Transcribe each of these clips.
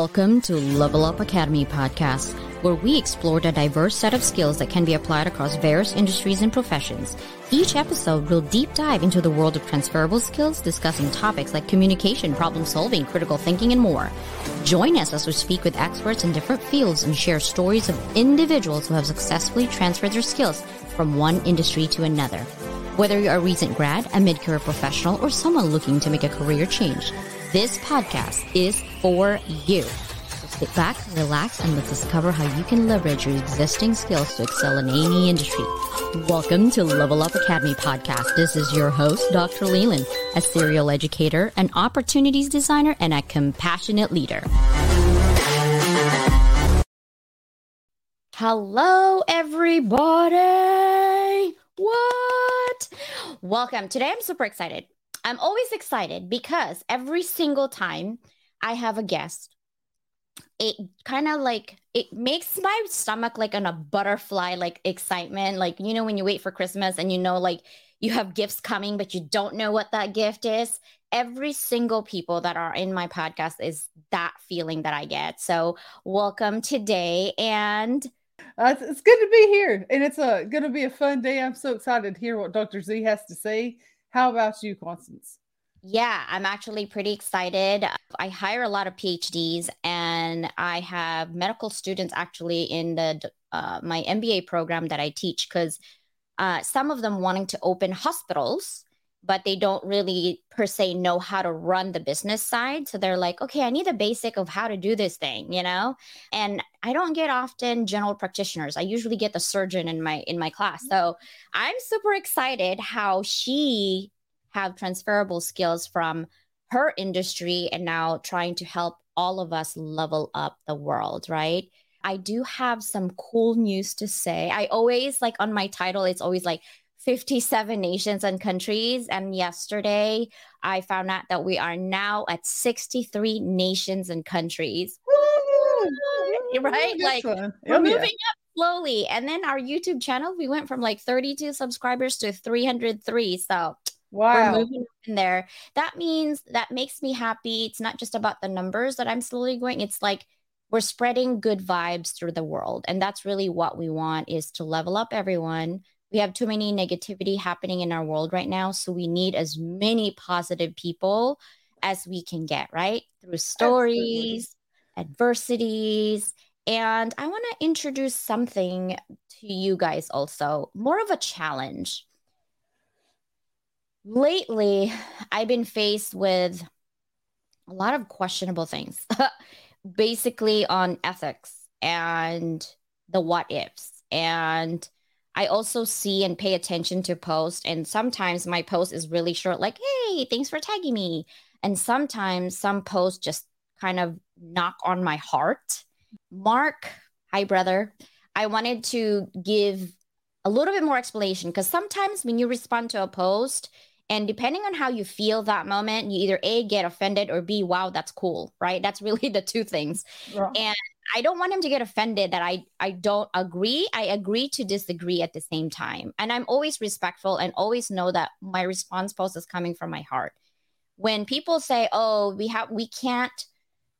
Welcome to Level Up Academy podcast, where we explore the diverse set of skills that can be applied across various industries and professions. Each episode will deep dive into the world of transferable skills, discussing topics like communication, problem solving, critical thinking, and more. Join us as we speak with experts in different fields and share stories of individuals who have successfully transferred their skills from one industry to another. Whether you're a recent grad, a mid-career professional, or someone looking to make a career change, this podcast is for you. So sit back, relax, and let's discover how you can leverage your existing skills to excel in any industry. Welcome to Level Up Academy podcast. This is your host, Dr. Leland, a serial educator, an opportunities designer, and a compassionate leader. Hello, everybody. What? Welcome. Today I'm super excited. I'm always excited because every single time I have a guest, it kind of like it makes my stomach like on a butterfly like excitement. Like you know when you wait for christmas and you know like you have gifts coming but you don't know what that gift is? Every single people that are in my podcast is that feeling that i get. So welcome today and uh, it's, it's good to be here and it's a going to be a fun day. I'm so excited to hear what dr z has to say. How about you, Constance? Yeah, I'm actually pretty excited. I hire a lot of PhDs, and I have medical students actually in the uh, my MBA program that I teach because uh, some of them wanting to open hospitals, but they don't really per se know how to run the business side. So they're like, okay, I need the basic of how to do this thing, you know. And I don't get often general practitioners. I usually get the surgeon in my in my class. So I'm super excited how she have transferable skills from her industry and now trying to help all of us level up the world, right? I do have some cool news to say. I always like on my title, it's always like 57 nations and countries. And yesterday, I found out that we are now at 63 nations and countries. right? Like we're oh, moving up slowly. And then our YouTube channel, we went from like 32 subscribers to 303. So wow. we're moving in there. That means that makes me happy. It's not just about the numbers that I'm slowly going. It's like we're spreading good vibes through the world. And that's really what we want is to level up everyone we have too many negativity happening in our world right now so we need as many positive people as we can get right through stories Absolutely. adversities and i want to introduce something to you guys also more of a challenge lately i've been faced with a lot of questionable things basically on ethics and the what ifs and I also see and pay attention to posts. And sometimes my post is really short, like, hey, thanks for tagging me. And sometimes some posts just kind of knock on my heart. Mark, hi, brother. I wanted to give a little bit more explanation because sometimes when you respond to a post, and depending on how you feel that moment, you either A, get offended or B, wow, that's cool, right? That's really the two things. Yeah. And I don't want him to get offended that I I don't agree. I agree to disagree at the same time. And I'm always respectful and always know that my response post is coming from my heart. When people say, "Oh, we have we can't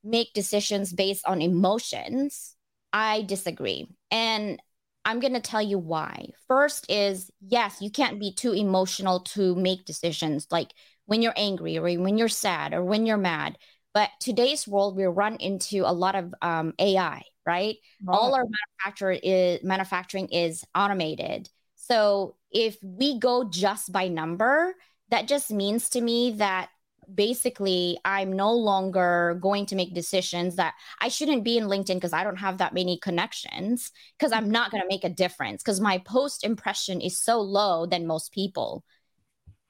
make decisions based on emotions," I disagree. And I'm going to tell you why. First is yes, you can't be too emotional to make decisions like when you're angry or when you're sad or when you're mad but today's world, we run into a lot of um, AI, right? right? All our manufacturer is manufacturing is automated. So if we go just by number, that just means to me that basically I'm no longer going to make decisions that I shouldn't be in LinkedIn because I don't have that many connections because I'm not going to make a difference because my post impression is so low than most people.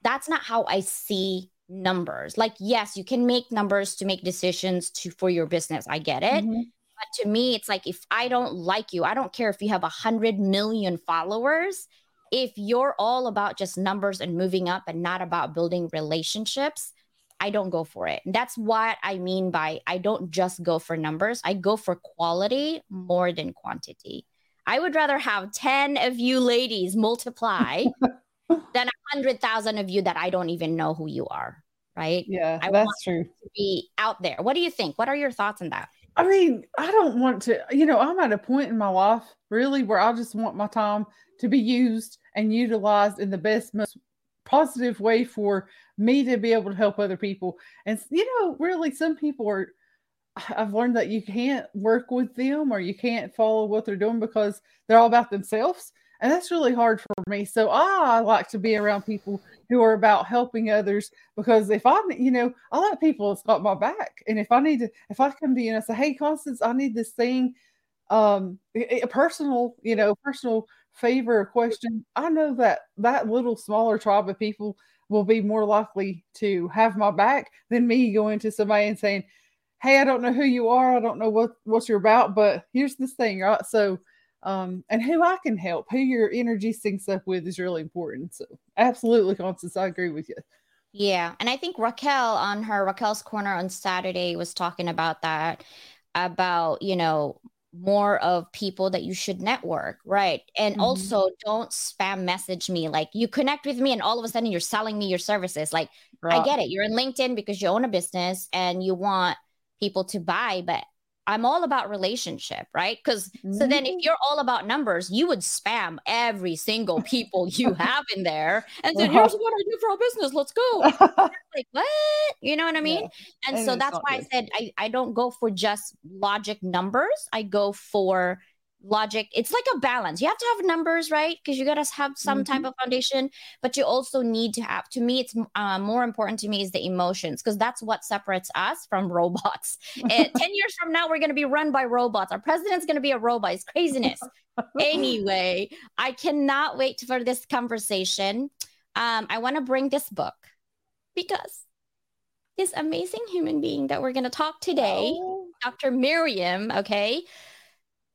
That's not how I see numbers. Like, yes, you can make numbers to make decisions to for your business. I get it. Mm-hmm. But to me, it's like if I don't like you, I don't care if you have a hundred million followers. If you're all about just numbers and moving up and not about building relationships, I don't go for it. And that's what I mean by I don't just go for numbers. I go for quality more than quantity. I would rather have 10 of you ladies multiply than a hundred thousand of you that I don't even know who you are. Right. Yeah, I that's true. To be out there. What do you think? What are your thoughts on that? I mean, I don't want to, you know, I'm at a point in my life really where I just want my time to be used and utilized in the best, most positive way for me to be able to help other people. And, you know, really, some people are, I've learned that you can't work with them or you can't follow what they're doing because they're all about themselves. And that's really hard for me. So I like to be around people who are about helping others because if I, you know, I like people that's got my back. And if I need to, if I come to you and I say, Hey, Constance, I need this thing, um, a personal, you know, personal favor a question, I know that that little smaller tribe of people will be more likely to have my back than me going to somebody and saying, Hey, I don't know who you are. I don't know what, what you're about, but here's this thing. Right. So, um, and who I can help, who your energy syncs up with is really important. So, absolutely, Constance, I agree with you. Yeah. And I think Raquel on her Raquel's Corner on Saturday was talking about that about, you know, more of people that you should network, right? And mm-hmm. also don't spam message me like you connect with me and all of a sudden you're selling me your services. Like right. I get it. You're in LinkedIn because you own a business and you want people to buy, but I'm all about relationship, right? Because mm-hmm. so then if mm-hmm. you're all about numbers, you would spam every single people you have in there and then here's what I do for our business. Let's go. like, what? You know what I mean? Yeah. And, and so that's why good. I said I, I don't go for just logic numbers. I go for logic. It's like a balance. You have to have numbers right? Because you got to have some mm-hmm. type of foundation but you also need to have to me it's uh, more important to me is the emotions because that's what separates us from robots. And 10 years from now we're going to be run by robots. Our president's going to be a robot. It's craziness. Anyway i cannot wait for this conversation. Um, i want to bring this book because this amazing human being that we're going to talk today oh. dr miriam okay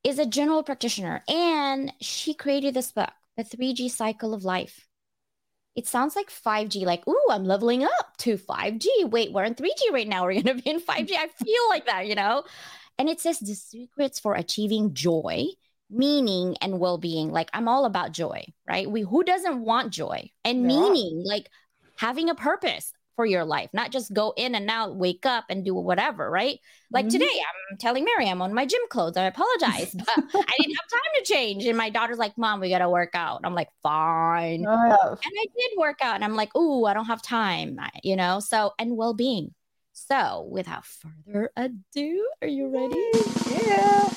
is a general practitioner and she created this book, The 3G Cycle of Life. It sounds like 5G, like, ooh, I'm leveling up to 5G. Wait, we're in 3G right now. We're going to be in 5G. I feel like that, you know? And it says the secrets for achieving joy, meaning, and well being. Like, I'm all about joy, right? We, who doesn't want joy and yeah. meaning, like having a purpose for your life, not just go in and out, wake up and do whatever, right? Like mm-hmm. today, I'm telling Mary I'm on my gym clothes. I apologize, but I didn't have time to change. And my daughter's like, Mom, we got to work out. I'm like, Fine. Oh. And I did work out. And I'm like, Ooh, I don't have time, you know? So, and well being. So, without further ado, are you ready? Yeah.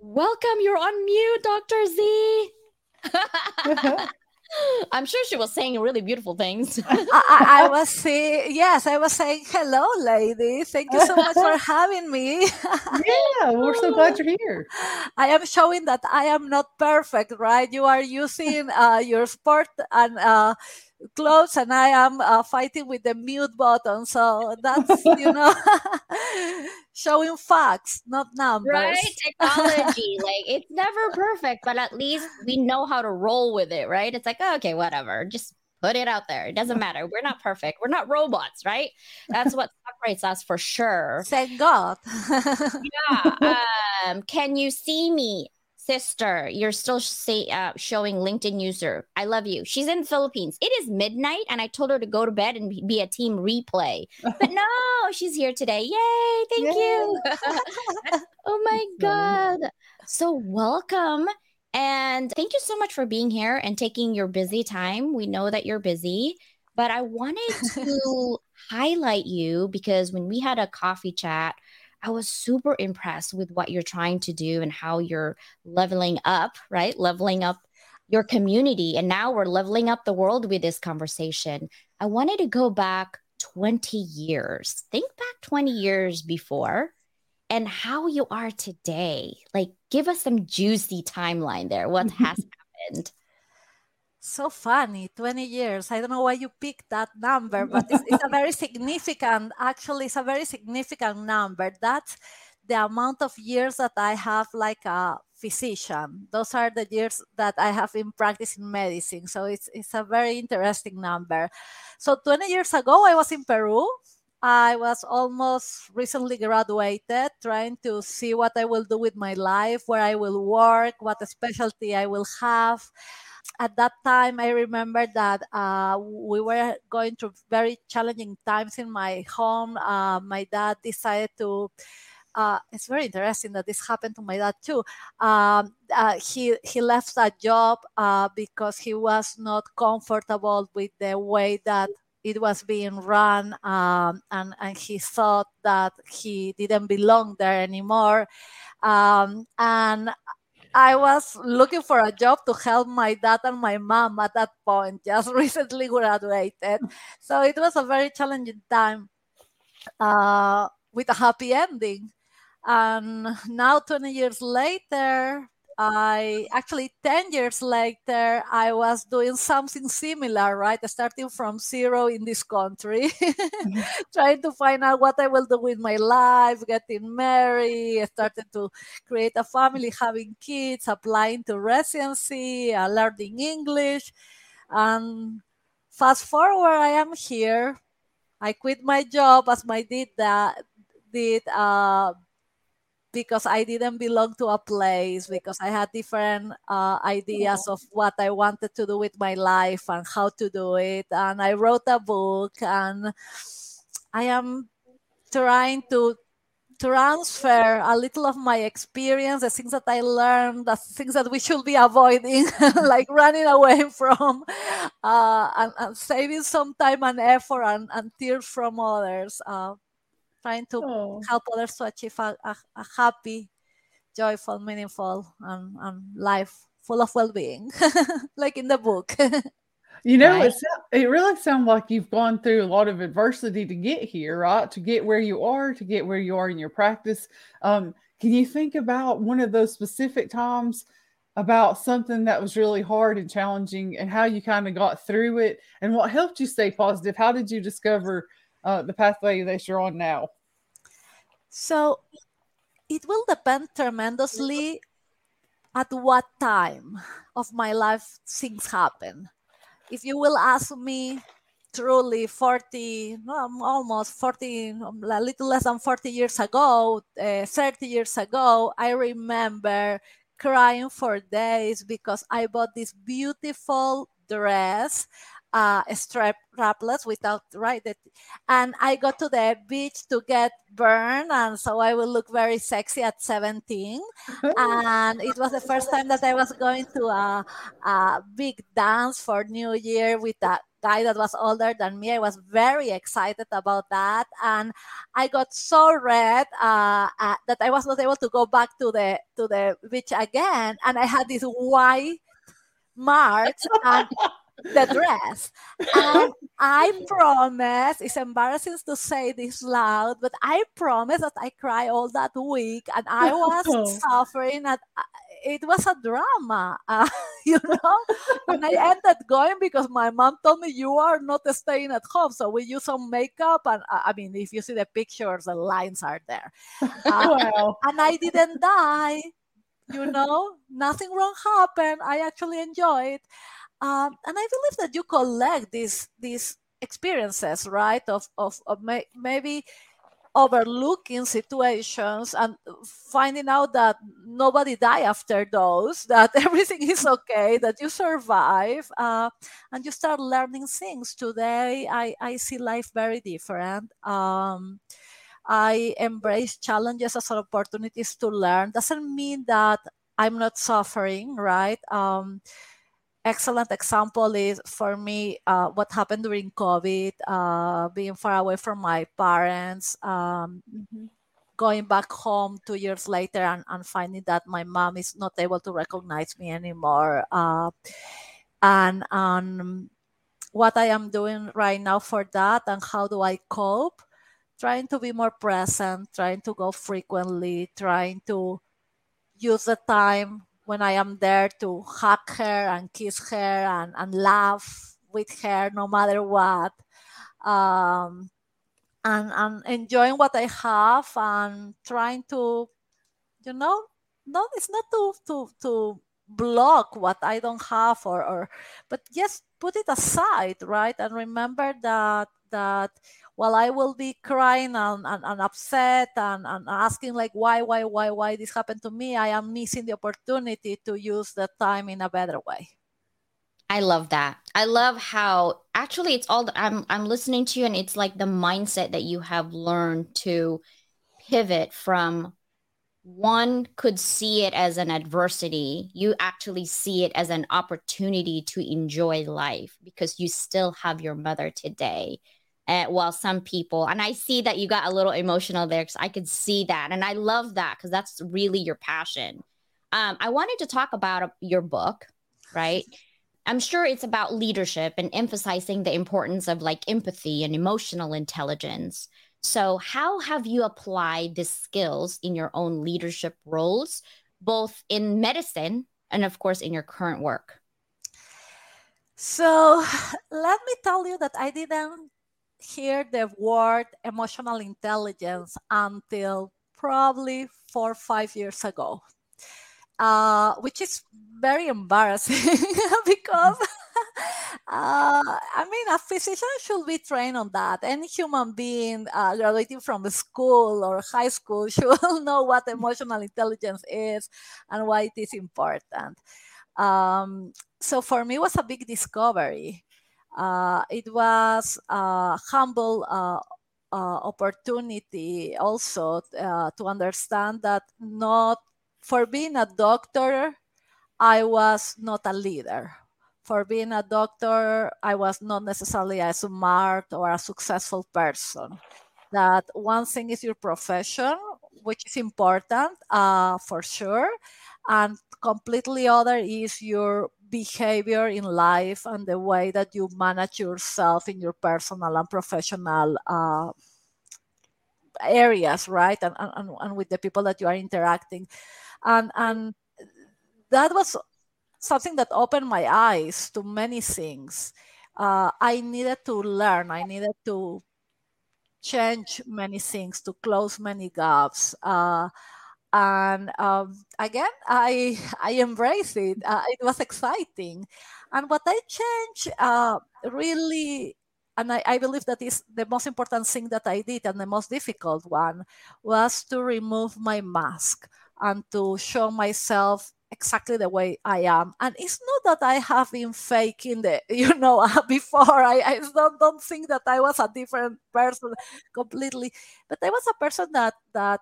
Welcome, you're on mute, Dr. Z. I'm sure she was saying really beautiful things. I, I, was saying, yes, I was saying, hello, lady. Thank you so much for having me. yeah, we're so glad you're here. I am showing that I am not perfect, right? You are using uh, your sport and uh, close and I am uh, fighting with the mute button. So that's, you know, showing facts, not numbers. Right? Technology. like it's never perfect, but at least we know how to roll with it, right? It's like, oh, okay, whatever. Just put it out there. It doesn't matter. We're not perfect. We're not robots, right? That's what separates us for sure. Thank God. yeah. Um, can you see me? Sister, you're still say, uh, showing LinkedIn user. I love you. She's in the Philippines. It is midnight, and I told her to go to bed and be a team replay. But no, she's here today. Yay! Thank Yay. you. oh my god! So welcome. And thank you so much for being here and taking your busy time. We know that you're busy, but I wanted to highlight you because when we had a coffee chat, I was super impressed with what you're trying to do and how you're leveling up, right? Leveling up your community. And now we're leveling up the world with this conversation. I wanted to go back 20 years. Think back 20 years before and how you are today. Like, give us some juicy timeline there. What has happened? So funny 20 years. I don't know why you picked that number but it's, it's, a very significant actually it's a very significant number. That's the amount of years that i have like a physician. Those are the years that i have been practicing medicine so it's, it's a very interesting number. So 20 years ago i was in peru. I was almost recently graduated, trying to see what I will do with my life, where I will work, what specialty I will have. At that time, I remember that uh, we were going through very challenging times in my home. Uh, my dad decided to uh, it's very interesting that this happened to my dad too. Um, uh, he he left that job uh, because he was not comfortable with the way that it was being run, um, and and he thought that he didn't belong there anymore. Um, and I was looking for a job to help my dad and my mom at that point, just recently graduated. So it was a very challenging time uh, with a happy ending. And now, 20 years later, I actually 10 years later, I was doing something similar, right? Starting from zero in this country, trying to find out what I will do with my life, getting married, starting to create a family, having kids, applying to residency, uh, learning English. And fast forward, I am here. I quit my job as my did that did uh, because I didn't belong to a place, because I had different uh, ideas of what I wanted to do with my life and how to do it. And I wrote a book, and I am trying to transfer a little of my experience, the things that I learned, the things that we should be avoiding, like running away from, uh, and, and, saving some time and effort and, and tears from others. Uh, trying to oh. help others to achieve a, a, a happy, joyful, meaningful, and, and life full of well-being, like in the book. you know, right? it really sounds like you've gone through a lot of adversity to get here, right? To get where you are, to get where you are in your practice. Um, can you think about one of those specific times about something that was really hard and challenging and how you kind of got through it and what helped you stay positive? How did you discover uh, the pathway that you're on now? So it will depend tremendously at what time of my life things happen. If you will ask me truly 40, almost 40, a little less than 40 years ago, uh, 30 years ago, I remember crying for days because I bought this beautiful dress uh, strap strapless without right and i go to the beach to get burned and so i will look very sexy at 17 and it was the first time that i was going to a, a big dance for new year with a guy that was older than me. I was very excited about that and i got so red uh, uh, that i was not able to go back to the to the beach again and i had this white marks and the dress. And I promise, it's embarrassing to say this loud, but I promise that I cry all that week and I was suffering at it was a drama, uh, you know. and I ended going because my mom told me you are not staying at home, so we use some makeup, and uh, I mean, if you see the pictures, the lines are there. Uh, wow. And I didn't die, you know. Nothing wrong happened. I actually enjoyed. Um, and I believe that you collect these these experiences, right? Of of, of may, maybe overlooking situations and finding out that nobody died after those, that everything is okay, that you survive, uh, and you start learning things. Today, I, I see life very different. Um, I embrace challenges as opportunities to learn. Doesn't mean that I'm not suffering, right? Um, excellent example is for me uh, what happened during COVID, uh, being far away from my parents, um, mm-hmm. going back home two years later and, and, finding that my mom is not able to recognize me anymore. Uh, and um, what I am doing right now for that and how do I cope? Trying to be more present, trying to go frequently, trying to use the time when I am there to hug her and kiss her and, and laugh with her no matter what. Um, and, and enjoying what I have and trying to, you know, no, it's not to, to, to block what I don't have or, or but just put it aside, right? And remember that that while I will be crying and, and, and upset and, and asking like why, why, why, why this happened to me, I am missing the opportunity to use the time in a better way. I love that. I love how actually it's all I'm I'm listening to you and it's like the mindset that you have learned to pivot from one could see it as an adversity, you actually see it as an opportunity to enjoy life because you still have your mother today. Uh, while some people, and I see that you got a little emotional there because I could see that. And I love that because that's really your passion. Um, I wanted to talk about your book, right? I'm sure it's about leadership and emphasizing the importance of like empathy and emotional intelligence. So, how have you applied these skills in your own leadership roles, both in medicine and, of course, in your current work? So, let me tell you that I didn't hear the word emotional intelligence until probably four or five years ago, uh, which is very embarrassing because uh, I mean, a physician should be trained on that. Any human being uh, graduating from school or high school should know what emotional intelligence is and why it is important. Um, so for me, it was a big discovery. Uh, it was a humble uh, uh, opportunity also to understand that not for being a doctor, I was not a leader for being a doctor, I was not necessarily a smart or a successful person. That one thing is your profession, which is important uh, for sure, and completely other is your behavior in life and the way that you manage yourself in your personal and professional uh, areas, right? And, and, and with the people that you are interacting. And, and that was something that opened my eyes to many things. Uh, I needed to learn. I needed to change many things to close many gaps. Uh, and um, again, I I embraced it. Uh, it was exciting, and what I changed uh, really, and I, I believe that is the most important thing that I did, and the most difficult one was to remove my mask and to show myself exactly the way I am. And it's not that I have been faking the, you know, before. I, I don't, don't think that I was a different person completely, but I was a person that that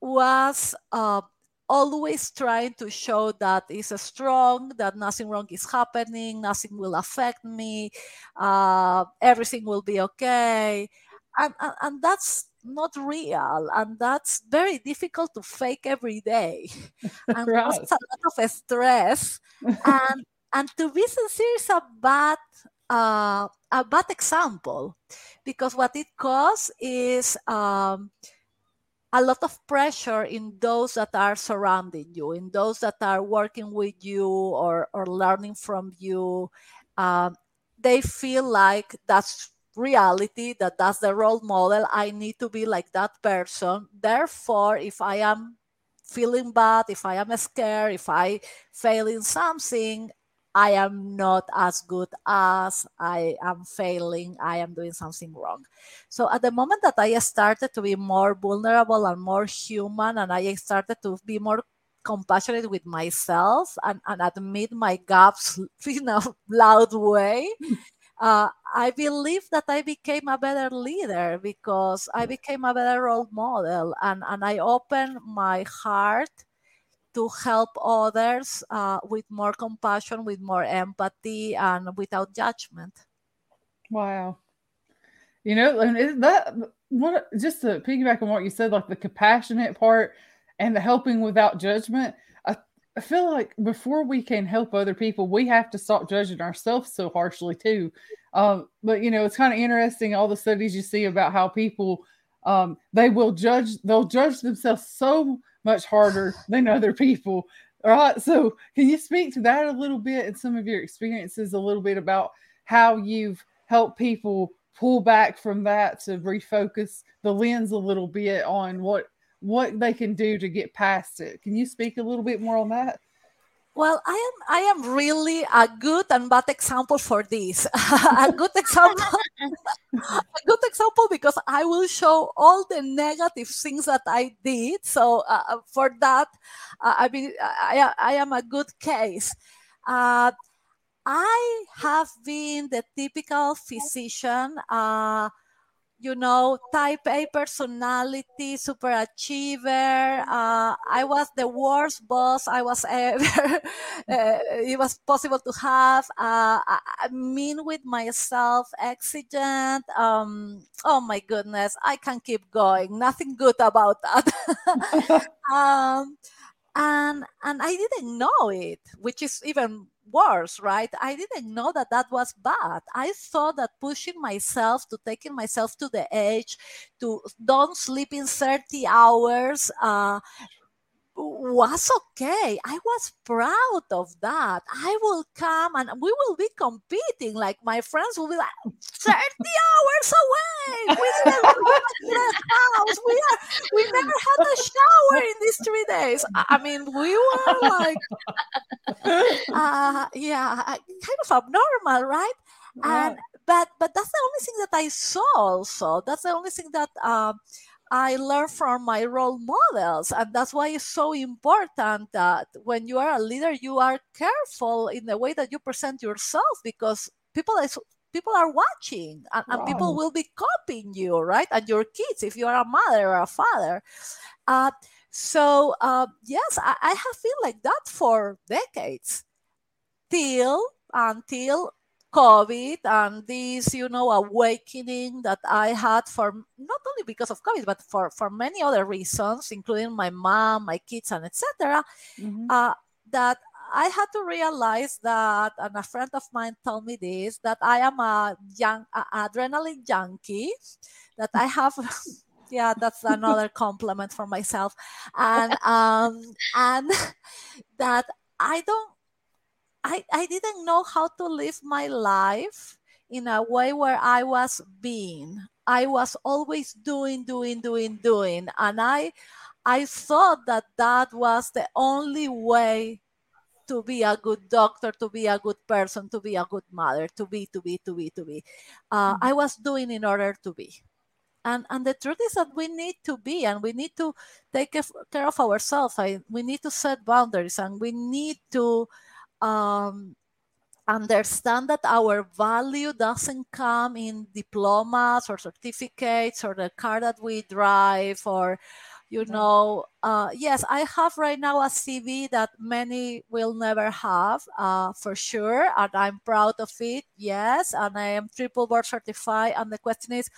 was uh, always trying to show that is strong, that nothing wrong is happening, nothing will affect me, uh, everything will be okay. And, and, and that's not real and that's very difficult to fake every day and right. a lot of stress and and to be sincere is a bad uh, a bad example because what it causes is um, a lot of pressure in those that are surrounding you, in those that are working with you or, or learning from you. Um, they feel like that's reality that that's the role model i need to be like that person therefore if i am feeling bad if i am scared if i fail in something i am not as good as i am failing. I am doing something wrong. So at the moment that i started to be more vulnerable and more human and i started to be more compassionate with myself and, and admit my gaps in a loud way uh, I believe that I became a better leader because I became a better role model. And, and I opened my heart to help others uh, with more compassion, with more empathy, and without judgment. Wow. You know, and that what just to piggyback on what you said, like the compassionate part and the helping without judgment. I feel like before we can help other people, we have to stop judging ourselves so harshly too. Um, but you know, it's kind of interesting all the studies you see about how people um, they will judge they'll judge themselves so much harder than other people. All right. So can you speak to that a little bit and some of your experiences a little bit about how you've helped people pull back from that to refocus the lens a little bit on what what they can do to get past it. Can you speak a little bit more on that? Well, I am I am really a good and bad example for this. a good example, a good example because I will show all the negative things that I did. So uh, uh for that, uh, I mean I, I am a good case. Uh, I have been the typical physician. You know, type A personality, super achiever. Uh, I was the worst boss I was ever, uh, it was possible to have. Uh, I mean with myself, exigent. Um, oh my goodness, I can keep going. Nothing good about that. um, and and I didn't know it, which is even worse, right? I didn't know that that was bad. I thought that pushing myself to taking myself to the edge, to don't sleep in 30 hours, uh, was okay. I was proud of that. I will come and we will be competing. Like my friends will be like 30 hours away. We didn't the house. We are, we never had a shower in these three days. I mean, we were like uh, yeah, kind of abnormal, right? Yeah. And but but that's the only thing that I saw also. That's the only thing that um I learned from my role models. And that's why it's so important that when you are a leader, you are careful in the way that you present yourself because people people are watching and, wow. and people will be copying you, right? And your kids, if you are a mother or a father. Uh, so uh, yes, I, I have been like that for decades till until COVID and this, you know, awakening that I had for not only because of COVID, but for, for many other reasons, including my mom, my kids, and etc. Mm-hmm. Uh, that I had to realize that, and a friend of mine told me this, that I am a young a adrenaline junkie, that I have. yeah, that's another compliment for myself, and um, and that I don't I, I didn't know how to live my life in a way where I was being. I was always doing, doing, doing, doing. And I I thought that that was the only way to be a good doctor, to be a good person, to be a good mother, to be, to be, to be, to be. Uh, mm-hmm. I was doing in order to be. And, and the truth is that we need to be and we need to take care of ourselves. I, we need to set boundaries and we need to um, understand that our value doesn't come in diplomas or certificates or the car that we drive or you know uh, yes i have right now a cv that many will never have uh, for sure and i'm proud of it yes and i am triple board certified and the question is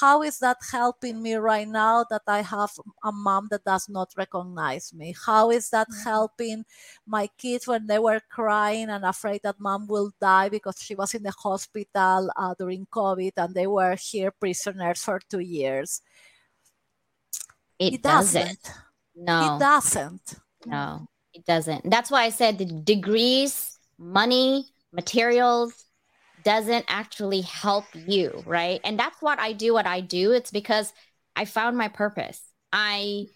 how is that helping me right now that i have a mom that does not recognize me? How is that helping my kids when they were crying and afraid that mom will die because she was in the hospital uh, during covid and they were here prisoners for two years it, it doesn't. doesn't. No. It doesn't. No, it doesn't. That's why I said the degrees, money, materials doesn't actually help you, right? And that's what I do what I do. It's because I found my purpose. I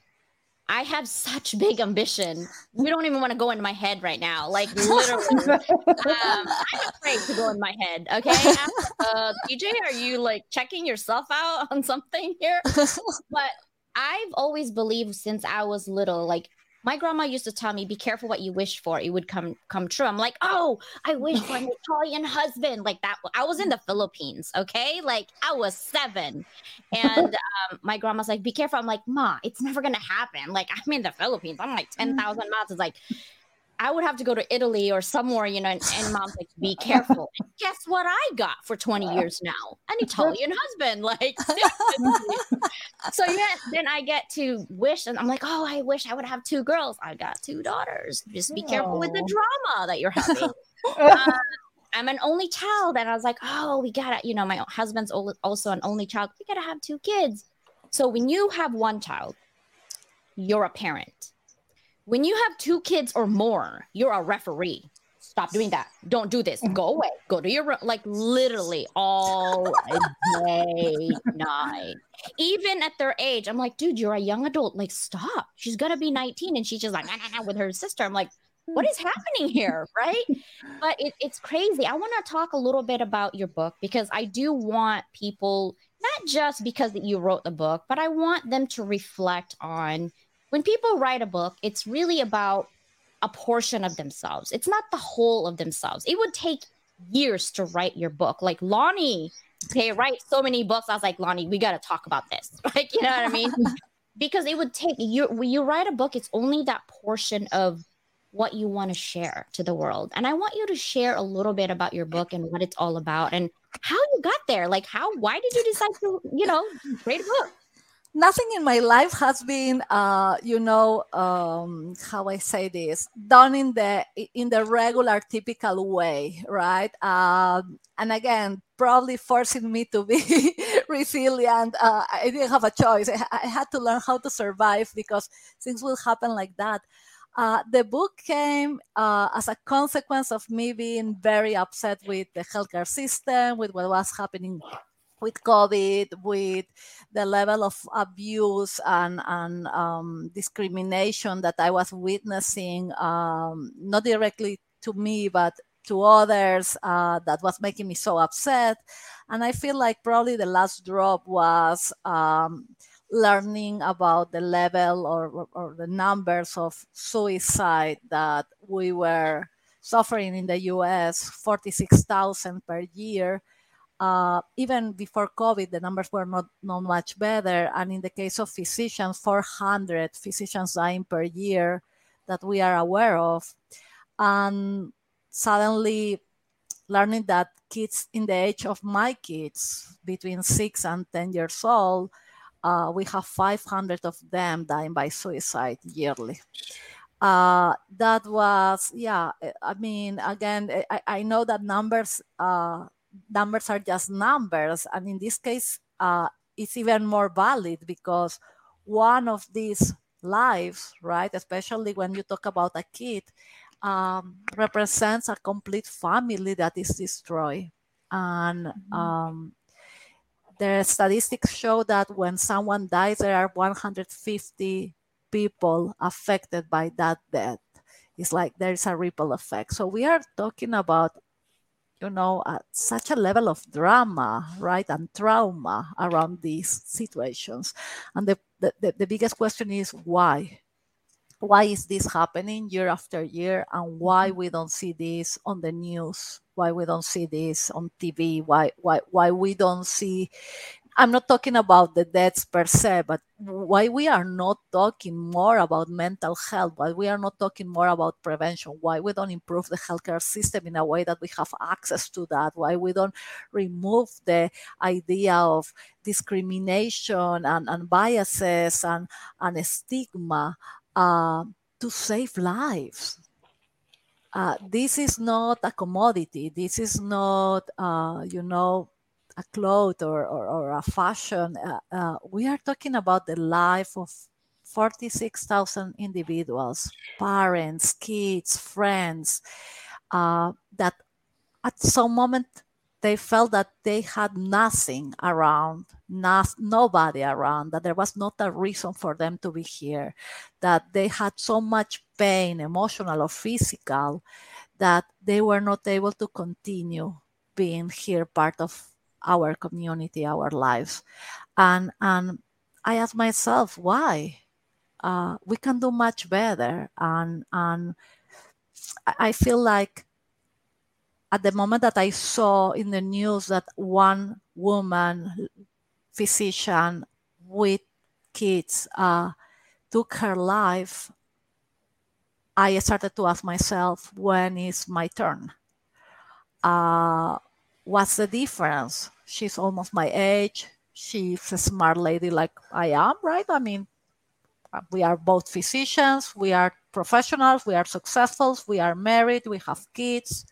I have such big ambition. We don't even want to go into my head right now. Like literally, um, I'm afraid to go in my head. Okay, uh, PJ, are you like checking yourself out on something here? But I've always believed since I was little, like my grandma used to tell me, "Be careful what you wish for; it would come come true." I'm like, "Oh, I wish for an Italian husband like that." I was in the Philippines, okay, like I was seven, and um, my grandma's like, "Be careful." I'm like, "Ma, it's never gonna happen." Like I'm in the Philippines. I'm like ten thousand miles. It's like I would have to go to Italy or somewhere, you know, and, and mom's like, be careful. And guess what I got for 20 years now? An Italian husband. Like, so yeah, then I get to wish, and I'm like, oh, I wish I would have two girls. I got two daughters. Just be careful with the drama that you're having. uh, I'm an only child. And I was like, oh, we gotta, you know, my husband's also an only child. We gotta have two kids. So when you have one child, you're a parent when you have two kids or more, you're a referee. Stop doing that. Don't do this. Go away. Go to your room. Like literally all day, night. Even at their age, I'm like, dude, you're a young adult. Like, stop. She's gonna be 19, and she's just like nah, nah, nah, with her sister. I'm like, hmm. what is happening here right but it, it's crazy i want to talk a little bit about your book because i do want people not just because that you wrote the book but i want them to reflect on when people write a book it's really about a portion of themselves it's not the whole of themselves it would take years to write your book like lonnie they write so many books i was like lonnie we got to talk about this like you know what i mean because it would take you when you write a book it's only that portion of what you want to share to the world. And I want you to share a little bit about your book and what it's all about and how you got there. Like how why did you decide to, you know, write a book? Nothing in my life has been uh, you know, um, how I say this, done in the in the regular typical way, right? Um, and again, probably forcing me to be resilient. Uh, I didn't have a choice. I, I, had to learn how to survive because things will happen like that. Uh, the book came uh, as a consequence of me being very upset with the healthcare system, with what was happening with COVID, with the level of abuse and, and um, discrimination that I was witnessing, um, not directly to me, but to others, uh, that was making me so upset. And I feel like probably the last drop was. Um, learning about the level or, or the numbers of suicide that we were suffering in the US 46,000 per year. Uh, even before COVID, the numbers were not, not much better. And in the case of physicians, 400 physicians dying per year that we are aware of. And suddenly learning that kids in the age of my kids, between six and 10 years old, uh, we have 500 of them dying by suicide yearly. Uh, that was, yeah, I mean, again, I, I know that numbers, uh, numbers are just numbers. And in this case, uh, it's even more valid because one of these lives, right, especially when you talk about a kid, um, represents a complete family that is destroyed. And mm-hmm. um, the statistics show that when someone dies, there are 150 people affected by that death. It's like there's a ripple effect. So we are talking about, you know, uh, such a level of drama, right, and trauma around these situations. And the, the, the biggest question is why? why is this happening year after year and why mm-hmm. we don't see this on the news why we don't see this on tv why why why we don't see i'm not talking about the deaths per se but why we are not talking more about mental health why we are not talking more about prevention why we don't improve the healthcare system in a way that we have access to that why we don't remove the idea of discrimination and, and biases and, and stigma uh, to save lives. Uh, this is not a commodity. This is not, uh, you know, a cloth or, or, or a fashion. Uh, uh, we are talking about the life of 46,000 individuals, parents, kids, friends, uh, that at some moment they felt that they had nothing around, not, nobody around, that there was not a reason for them to be here, that they had so much pain, emotional or physical, that they were not able to continue being here part of our community, our lives. And, and I asked myself, why? Uh, we can do much better. And, and I feel like at the moment that I saw in the news that one woman physician with kids uh, took her life, I started to ask myself, when is my turn? Uh, what's the difference? She's almost my age. She's a smart lady like I am, right? I mean, we are both physicians, we are professionals, we are successful, we are married, we have kids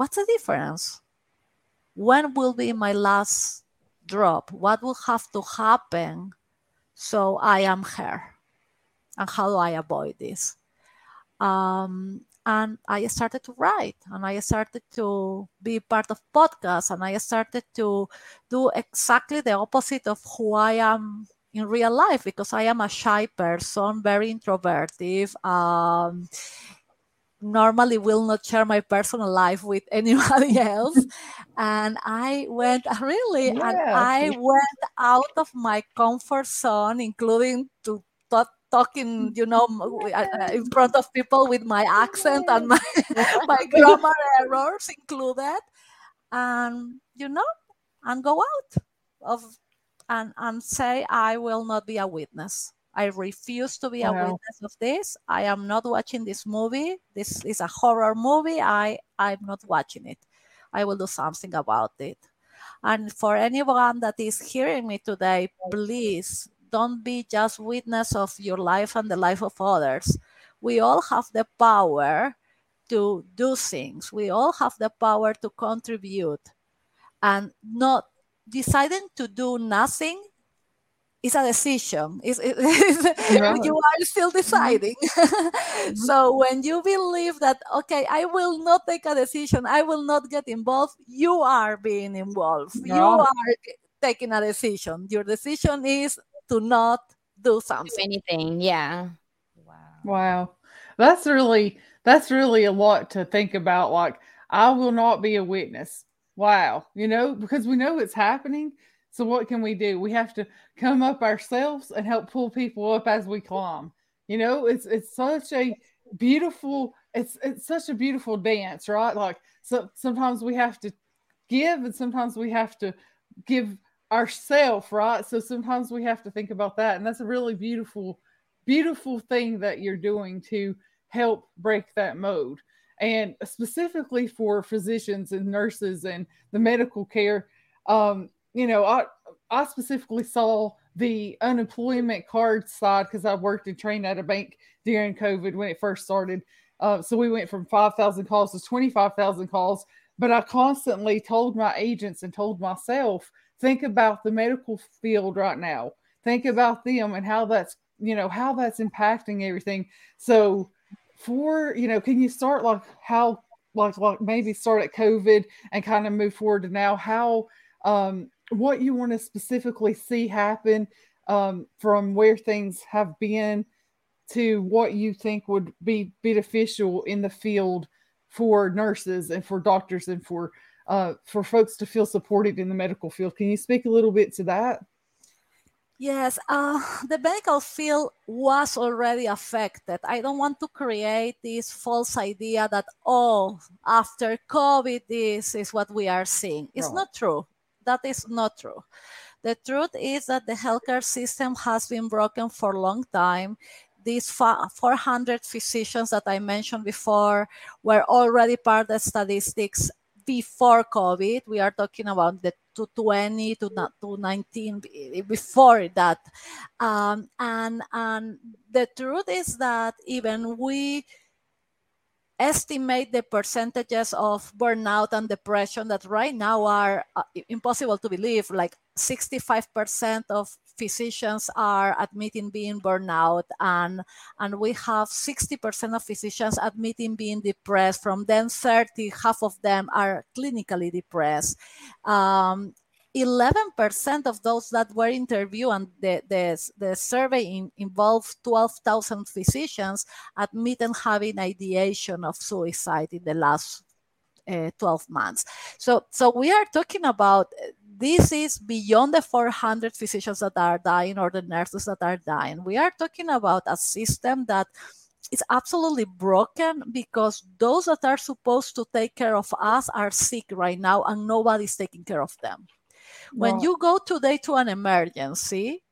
What's the difference? When will be my last drop? What will have to happen so I am her? And how do I avoid this? Um, and I started to write and I started to be part of podcasts and I started to do exactly the opposite of who I am in real life because I am a shy person, very introverted. Um, normally will not share my personal life with anybody else. and I went really, and I went out of my comfort zone, including to talk, talking, you know, uh, uh, in front of people with my accent and my, my grammar errors included. And, you know, and go out of and, and say, I will not be a witness. I refuse to be wow. a witness of this. I am not watching this movie. This is a horror movie. I, I'm not watching it. I will do something about it. And for anyone that is hearing me today, please don't be just witness of your life and the life of others. We all have the power to do things. We all have the power to contribute and not deciding to do nothing is a decision. It's, it's, yeah. You are still deciding. Mm-hmm. so when you believe that, okay, I will not take a decision, I will not get involved, you are being involved. Yeah. You are taking a decision. Your decision is to not do something. Do anything. Yeah. Wow. Wow. That's really that's really a lot to think about. Like, I will not be a witness. Wow. You know, because we know it's happening so what can we do? We have to come up ourselves and help pull people up as we climb. You know, it's it's such a beautiful it's it's such a beautiful dance, right? Like so sometimes we have to give and sometimes we have to give ourselves, right? So sometimes we have to think about that. And that's a really beautiful, beautiful thing that you're doing to help break that mode. And specifically for physicians and nurses and the medical care, um, you know, I I specifically saw the unemployment card side because I worked and trained at a bank during COVID when it first started. Uh, so we went from 5,000 calls to 25,000 calls. But I constantly told my agents and told myself, think about the medical field right now. Think about them and how that's, you know, how that's impacting everything. So for, you know, can you start like how, like, like maybe start at COVID and kind of move forward to now? How, um, what you want to specifically see happen um, from where things have been to what you think would be beneficial in the field for nurses and for doctors and for uh, for folks to feel supported in the medical field. Can you speak a little bit to that? Yes, uh, the medical field was already affected. I don't want to create this false idea that, oh, after COVID, this is what we are seeing. It's right. not true that is not true. The truth is that the healthcare system has been broken for a long time. These 400 physicians that I mentioned before were already part of the statistics before COVID. We are talking about the 2020 to, to 19 before that. Um, and, and the truth is that even we estimate the percentages of burnout and depression that right now are uh, impossible to believe. Like 65% of physicians are admitting being burnout and and we have 60% of physicians admitting being depressed. From them 30 half of them are clinically depressed. Um, 11% of those that were interviewed and the, the, the survey in, involved 12,000 physicians admitted having ideation of suicide in the last uh, 12 months. So, so we are talking about this is beyond the 400 physicians that are dying or the nurses that are dying. We are talking about a system that is absolutely broken because those that are supposed to take care of us are sick right now and nobody's taking care of them. When you go today to an emergency,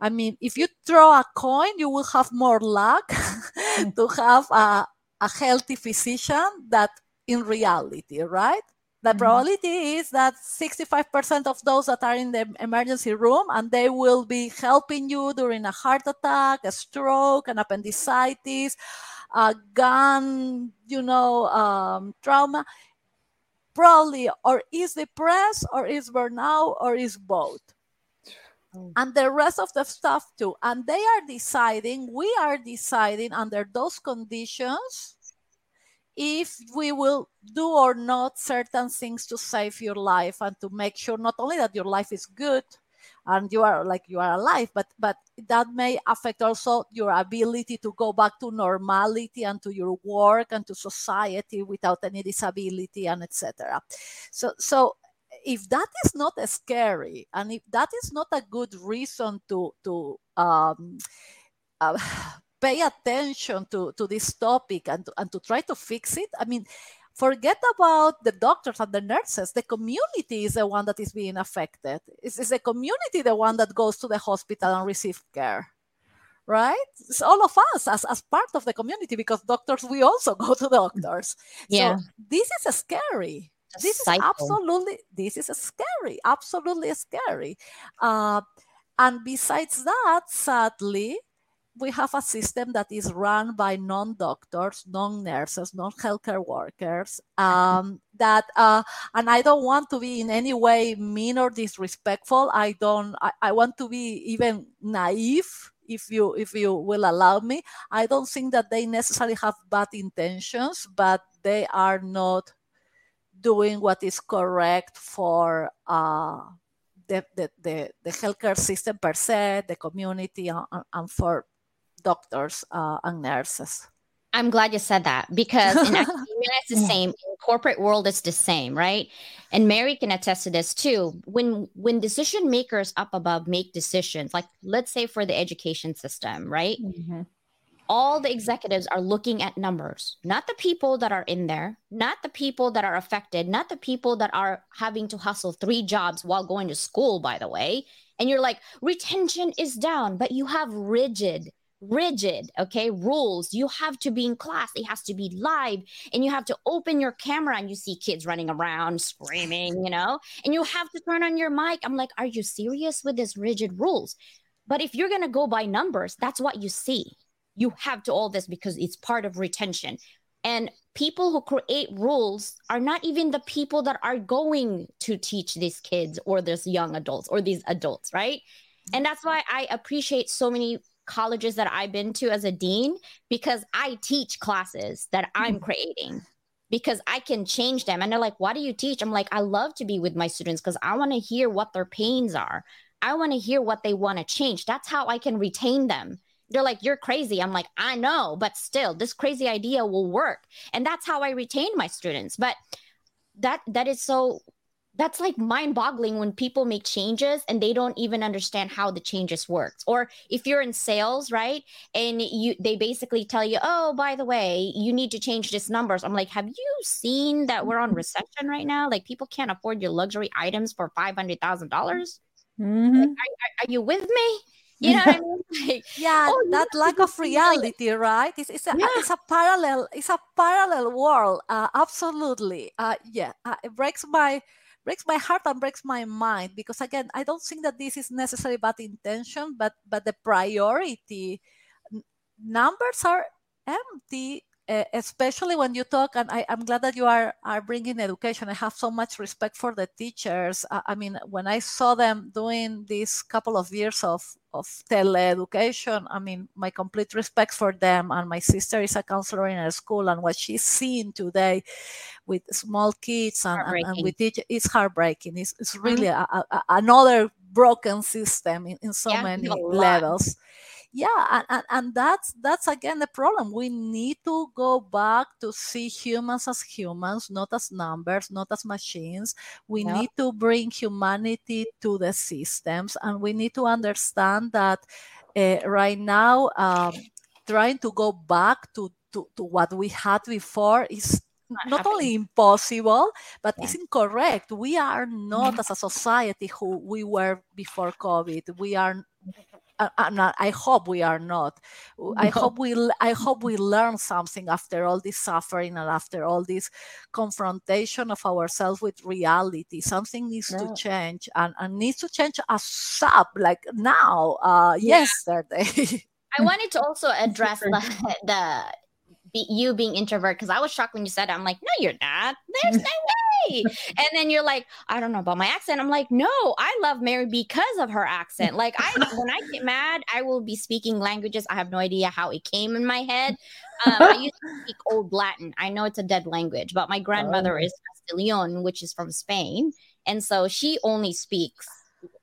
I mean, if you throw a coin, you will have more luck mm. to have a, a healthy physician that in reality, right? The mm-hmm. probability is that 65% of those that are in the emergency room and they will be helping you during a heart attack, a stroke, an appendicitis, a gun, you know, um, trauma probably or is depressed or is burnout or is both oh. and the rest of the stuff too and they are deciding we are deciding under those conditions if we will do or not certain things to save your life and to make sure not only that your life is good and you are like you are alive but but that may affect also your ability to go back to normality and to your work and to society without any disability and etc so so if that is not scary and if that is not a good reason to to um, uh, pay attention to, to this topic and to, and to try to fix it i mean forget about the doctors and the nurses. The community is the one that is being affected. It's, it's the community the one that goes to the hospital and receive care right? It's all of us as, as part of the community because doctors we also go to doctors. Yeah. so this is a scary this cycle. is absolutely this is a scary absolutely scary. Uh, and besides that sadly we have a system that is run by non-doctors non-nurses non-healthcare workers um, that uh, and i don't want to be in any way mean or disrespectful. I don't I, I want to be even naive if you if you will allow me. I don't think that they necessarily have bad intentions but they are not doing what is correct for uh, the, the, the, healthcare system per se, the community, and, and for doctors uh, and nurses. I'm glad you said that because in academia it's the same. In corporate world, it's the same, right? And Mary can attest to this too. When when decision makers up above make decisions, like let's say for the education system, right? Mm-hmm all the executives are looking at numbers, not the people that are in there, not the people that are affected, not the people that are having to hustle three jobs while going to school, by the way. And you're like, retention is down, but you have rigid, rigid, okay, rules. You have to be in class, it has to be live, and you have to open your camera and you see kids running around screaming, you know, and you have to turn on your mic. I'm like, are you serious with this rigid rules? But if you're going to go by numbers, that's what you see. You have to all this because it's part of retention. And people who create rules are not even the people that are going to teach these kids or these young adults or these adults right? And that's why i appreciate so many colleges that i've been to as a dean because i teach classes that i'm mm-hmm. creating because i can change them. And they're like why do you teach? I'm like i love to be with my students because i want to hear what their pains are. I want to hear what they want to change. That's how i can retain them. They're like you're crazy. I'm like i know but still this crazy idea will work. And that's how i retain my students. But that that is so that's like mind boggling when people make changes and they don't even understand how the changes works. Or if you're in sales right and you they basically tell you oh by the way you need to change this numbers. I'm like have you seen that we're on recession right now? Like people can't afford your luxury items for $500000 mm-hmm. like, are, are, you with me? You know what I mean? like, yeah oh, that lack of reality right? It's, it's, a, yeah. it's a parallel it's a parallel world uh, absolutely. Uh, yeah uh, it breaks my breaks my heart and breaks my mind because again i don't think that this is necessarily bad intention but but the priority numbers are empty uh, especially when you talk and I, am glad that you are are bringing education. I have so much respect for the teachers. Uh, i mean when i saw them doing this couple of years of of teleeducation i mean my complete respect for them. And my sister is a counselor in a school and what she's seeing today with small kids and, and, and with teachers it's heartbreaking. It's, it's really mm-hmm. a, a, another broken system in, in so yeah, many levels yeah and, and, and that's that's again the problem we need to go back to see humans as humans not as numbers not as machines we need to bring humanity to the systems and we need to understand that uh, right now um, trying to go back to, to, to what we had before is not, not only impossible, but yeah. it's incorrect. We are not, as a society, who we were before COVID. We are and I hope we are not. I hope we I hope we learn something after all this suffering and after all this confrontation of ourselves with reality. Something needs yeah. to change and, and needs to change ASAP, like now, uh, yeah. yesterday. I wanted to also address the, the be, you being introvert because I was shocked when you said it. I'm like, no, you're not. There's no way. and then you're like, I don't know about my accent. I'm like, no, I love Mary because of her accent. Like I when I get mad, I will be speaking languages. I have no idea how it came in my head. Um, I used to speak old Latin. I know it's a dead language, but my grandmother oh. is Castilian, which is from Spain. And so she only speaks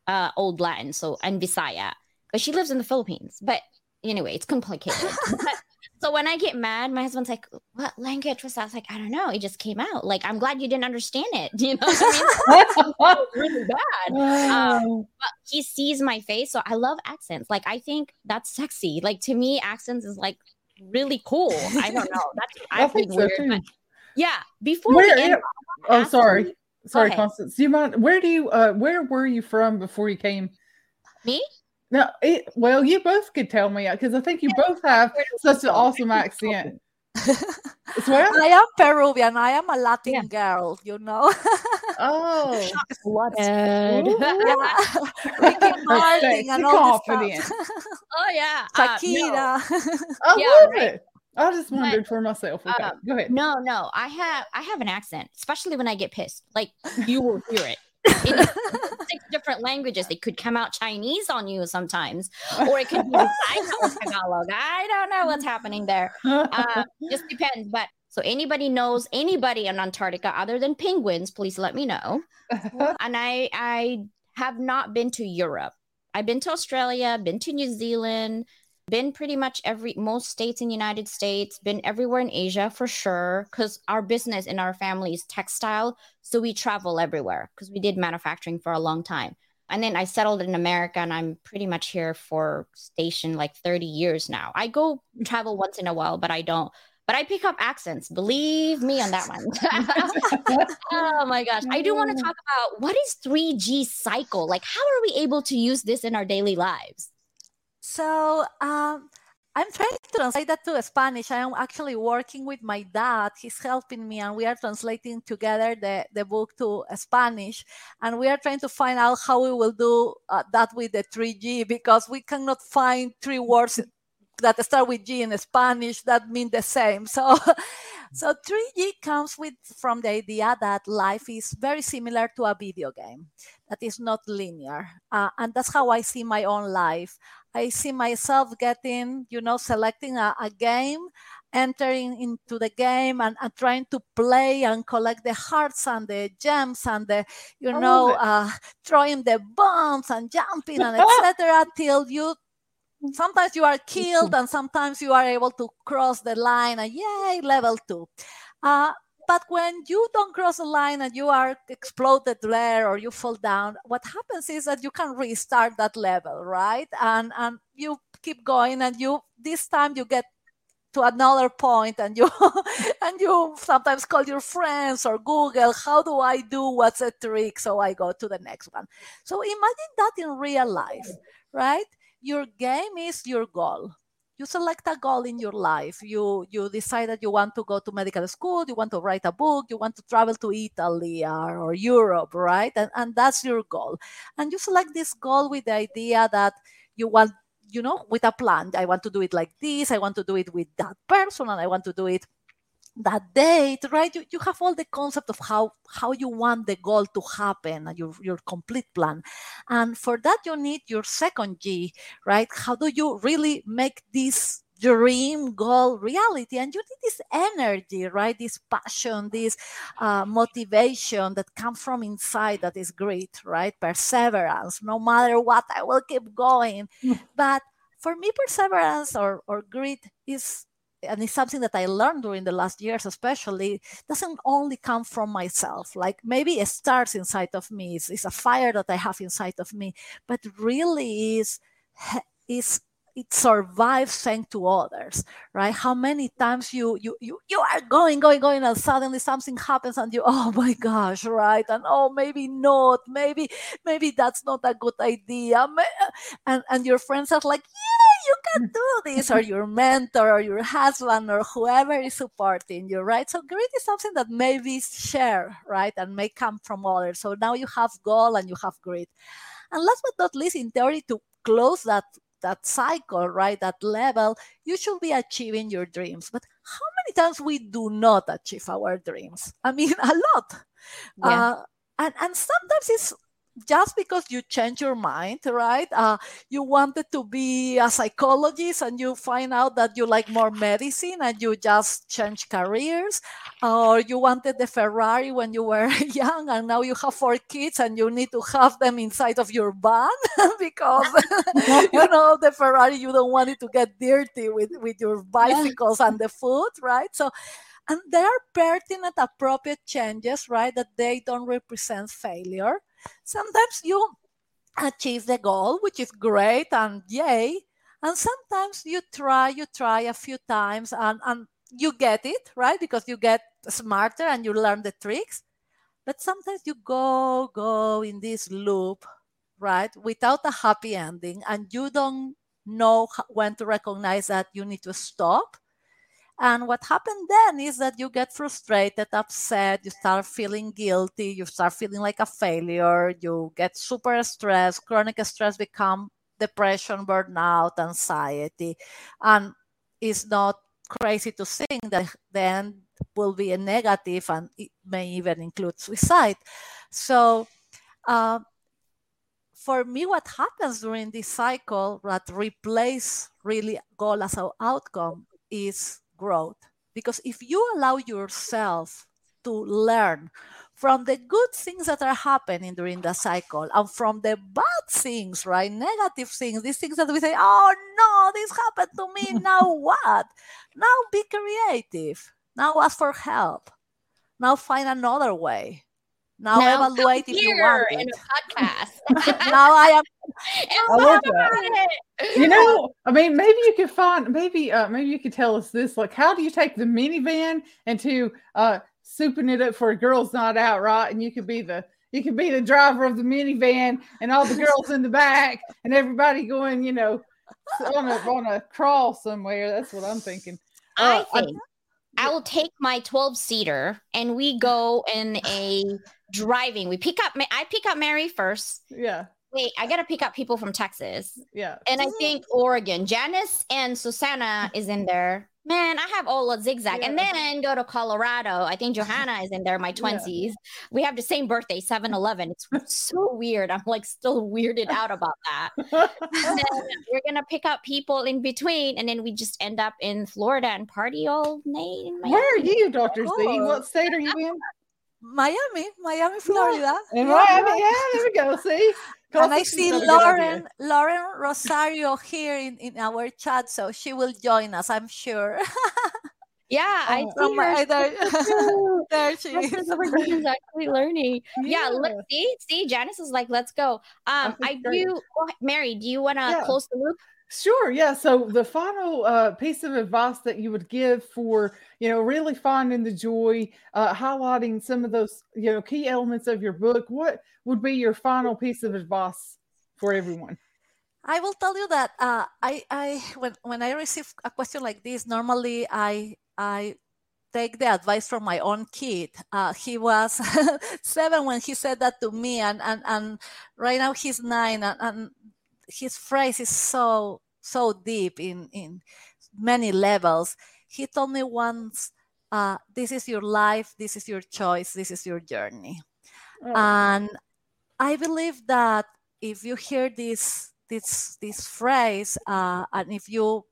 uh, Old Latin, so and Visaya, but she lives in the Philippines. But anyway, it's complicated. but, so when I get mad, my husband's like, "What language was that?" I was like, "I don't know. It just came out. Like, I'm glad you didn't understand it. You know, what I mean? really bad." Um, but he sees my face, so I love accents. Like, I think that's sexy. Like to me, accents is like really cool. I don't know. That's I, think so weird, too. yeah. Before where, end, oh, sorry, sorry, Constance. Do you mind? Where do you? Uh, where were you from before you came? Me? No, it, well, you both could tell me because I think you both have such an awesome accent. well, I am Peruvian. I am a Latin yeah. girl, you know. oh, what? yeah. Ricky Martin and all confident. oh yeah, Shakira. Uh, no. I yeah, love right? it. I just wondered but, for myself. Okay, uh, go ahead. No, no, I have I have an accent, especially when I get pissed. Like you will hear it in six different languages. It could come out Chinese on you sometimes, or it could be Tagalog. I don't know what's happening there. Uh, just depends. But so anybody knows anybody in Antarctica other than penguins, please let me know. and I I have not been to Europe. I've been to Australia, been to New Zealand, been pretty much every most states in the united states been everywhere in asia for sure because our business in our family is textile so we travel everywhere because we did manufacturing for a long time and then i settled in america and i'm pretty much here for station like 30 years now i go travel once in a while but i don't but I pick up accents. Believe me on that one. oh my gosh. I do want to mm. talk about what is 3G cycle? Like, how are we able to use this in our daily lives? So um, I'm trying to translate that to Spanish. I am actually working with my dad. He's helping me, and we are translating together the, the book to Spanish. And we are trying to find out how we will do uh, that with the 3G because we cannot find three words that start with G in Spanish that mean the same. So, so 3G comes with from the idea that life is very similar to a video game that is not linear, uh, and that's how I see my own life. I see myself getting, you know, selecting a, a game, entering into the game and, and, trying to play and collect the hearts and the gems and the, you I know, uh, throwing the bombs and jumping and etc. till you sometimes you are killed and sometimes you are able to cross the line and yay, level two. Uh, but when you don't cross the line and you are exploded there or you fall down, what happens is that you can restart that level, right? And and you keep going and you this time you get to another point and you and you sometimes call your friends or google how do i do? What's a trick? So i go to the next one. So imagine that in real life right? Your game is your goal you select a goal in your life. You you decide that you want to go to medical school you want to write a book you want to travel to italy or, or europe right? And, and that's your goal. And you select this goal with the idea that you want you know with a plan. I want to do it like this i want to do it with that person and i want to do it that date, right? You, you have all the concept of how how you want the goal to happen and your, your complete plan. And for that, you need your second G, right? How do you really make this dream goal reality and you need this energy right this passion this uh, motivation that comes from inside that is great right perseverance no matter what i will keep going mm. but for me perseverance or, or grit is and it's something that I learned during the last years, especially, doesn't only come from myself. Like maybe it starts inside of me. It's, it's a fire that I have inside of me, but really is is it survives thanks to others right how many times you you you you are going going going and suddenly something happens and you oh my gosh right and oh maybe not maybe maybe that's not a good idea and and your friends are like yeah you can do this or your mentor or your husband or whoever is supporting you right so grit is something that maybe share right and may come from others so now you have goal and you have grit and last but not least in theory to close that that cycle, right? That level, you should be achieving your dreams. But how many times we do not achieve our dreams? I mean, a lot. Yeah. Uh, and, and sometimes it's just because you change your mind, right? Uh, you wanted to be a psychologist and you find out that you like more medicine and you just change careers, or you wanted the Ferrari when you were young and now you have four kids and you need to have them inside of your van because you know the Ferrari you don't want it to get dirty with with your bicycles and the food, right? So and there are pertinent appropriate changes right that they don't represent failure sometimes you achieve the goal which is great and yay and sometimes you try you try a few times and, and you get it right? Because you get smarter and you learn the tricks. But sometimes you go go in this loop right without a happy ending and you don't know when to recognize that you need to stop and what happened then is that you get frustrated, upset, you start feeling guilty, you start feeling like a failure, you get super stressed, chronic stress become depression, burnout, anxiety. And it's not crazy to think that the end will be a negative and it may even include suicide. So uh, for me, what happens during this cycle that replace really goal as an outcome is growth. Because if you allow yourself to learn from the good things that are happening during the cycle and from the bad things, right? Negative things, these things that we say, oh no, this happened to me. Now what? Now be creative. Now ask for help. Now find another way. Now, now evaluate if you want it. in a podcast. now I am. I love that. You know, I mean, maybe you could find, maybe, uh, maybe you could tell us this. Like, how do you take the minivan into uh, souping it up for a girls' night out, right? And you could be the you could be the driver of the minivan and all the girls in the back and everybody going, you know, on a on a crawl somewhere. That's what I'm thinking. Uh, I think I, I will take my 12 seater and we go in a driving. We pick up. I pick up Mary first. Yeah. Wait, I gotta pick up people from Texas. Yeah. And I mm-hmm. think Oregon. Janice and Susanna is in there. Man, I have all a zigzag. Yeah. And then go to Colorado. I think Johanna is in there, my twinsies. Yeah. We have the same birthday, 7 Eleven. It's so weird. I'm like still weirded out about that. and then we're gonna pick up people in between, and then we just end up in Florida and party all night. Where are you, Dr. Z? What state are you in? Miami, Miami, Florida. In yeah. Miami, yeah, there we go. See, and I see Lauren, Lauren Rosario here in, in our chat, so she will join us, I'm sure. Yeah, I oh, my, there, there she is. is actually learning. Yeah. yeah, let's see. See, Janice is like, let's go. Um, I do. Mary, do you want to yeah. close the loop? Sure. Yeah. So the final uh, piece of advice that you would give for, you know, really finding the joy, uh, highlighting some of those, you know, key elements of your book, what would be your final piece of advice for everyone? I will tell you that uh, I, I, when, when I receive a question like this, normally I, I take the advice from my own kid. Uh, he was seven when he said that to me, and and and right now he's nine, and, and his phrase is so so deep in in many levels. He told me once, uh, "This is your life. This is your choice. This is your journey." Oh. And I believe that if you hear this this this phrase, uh, and if you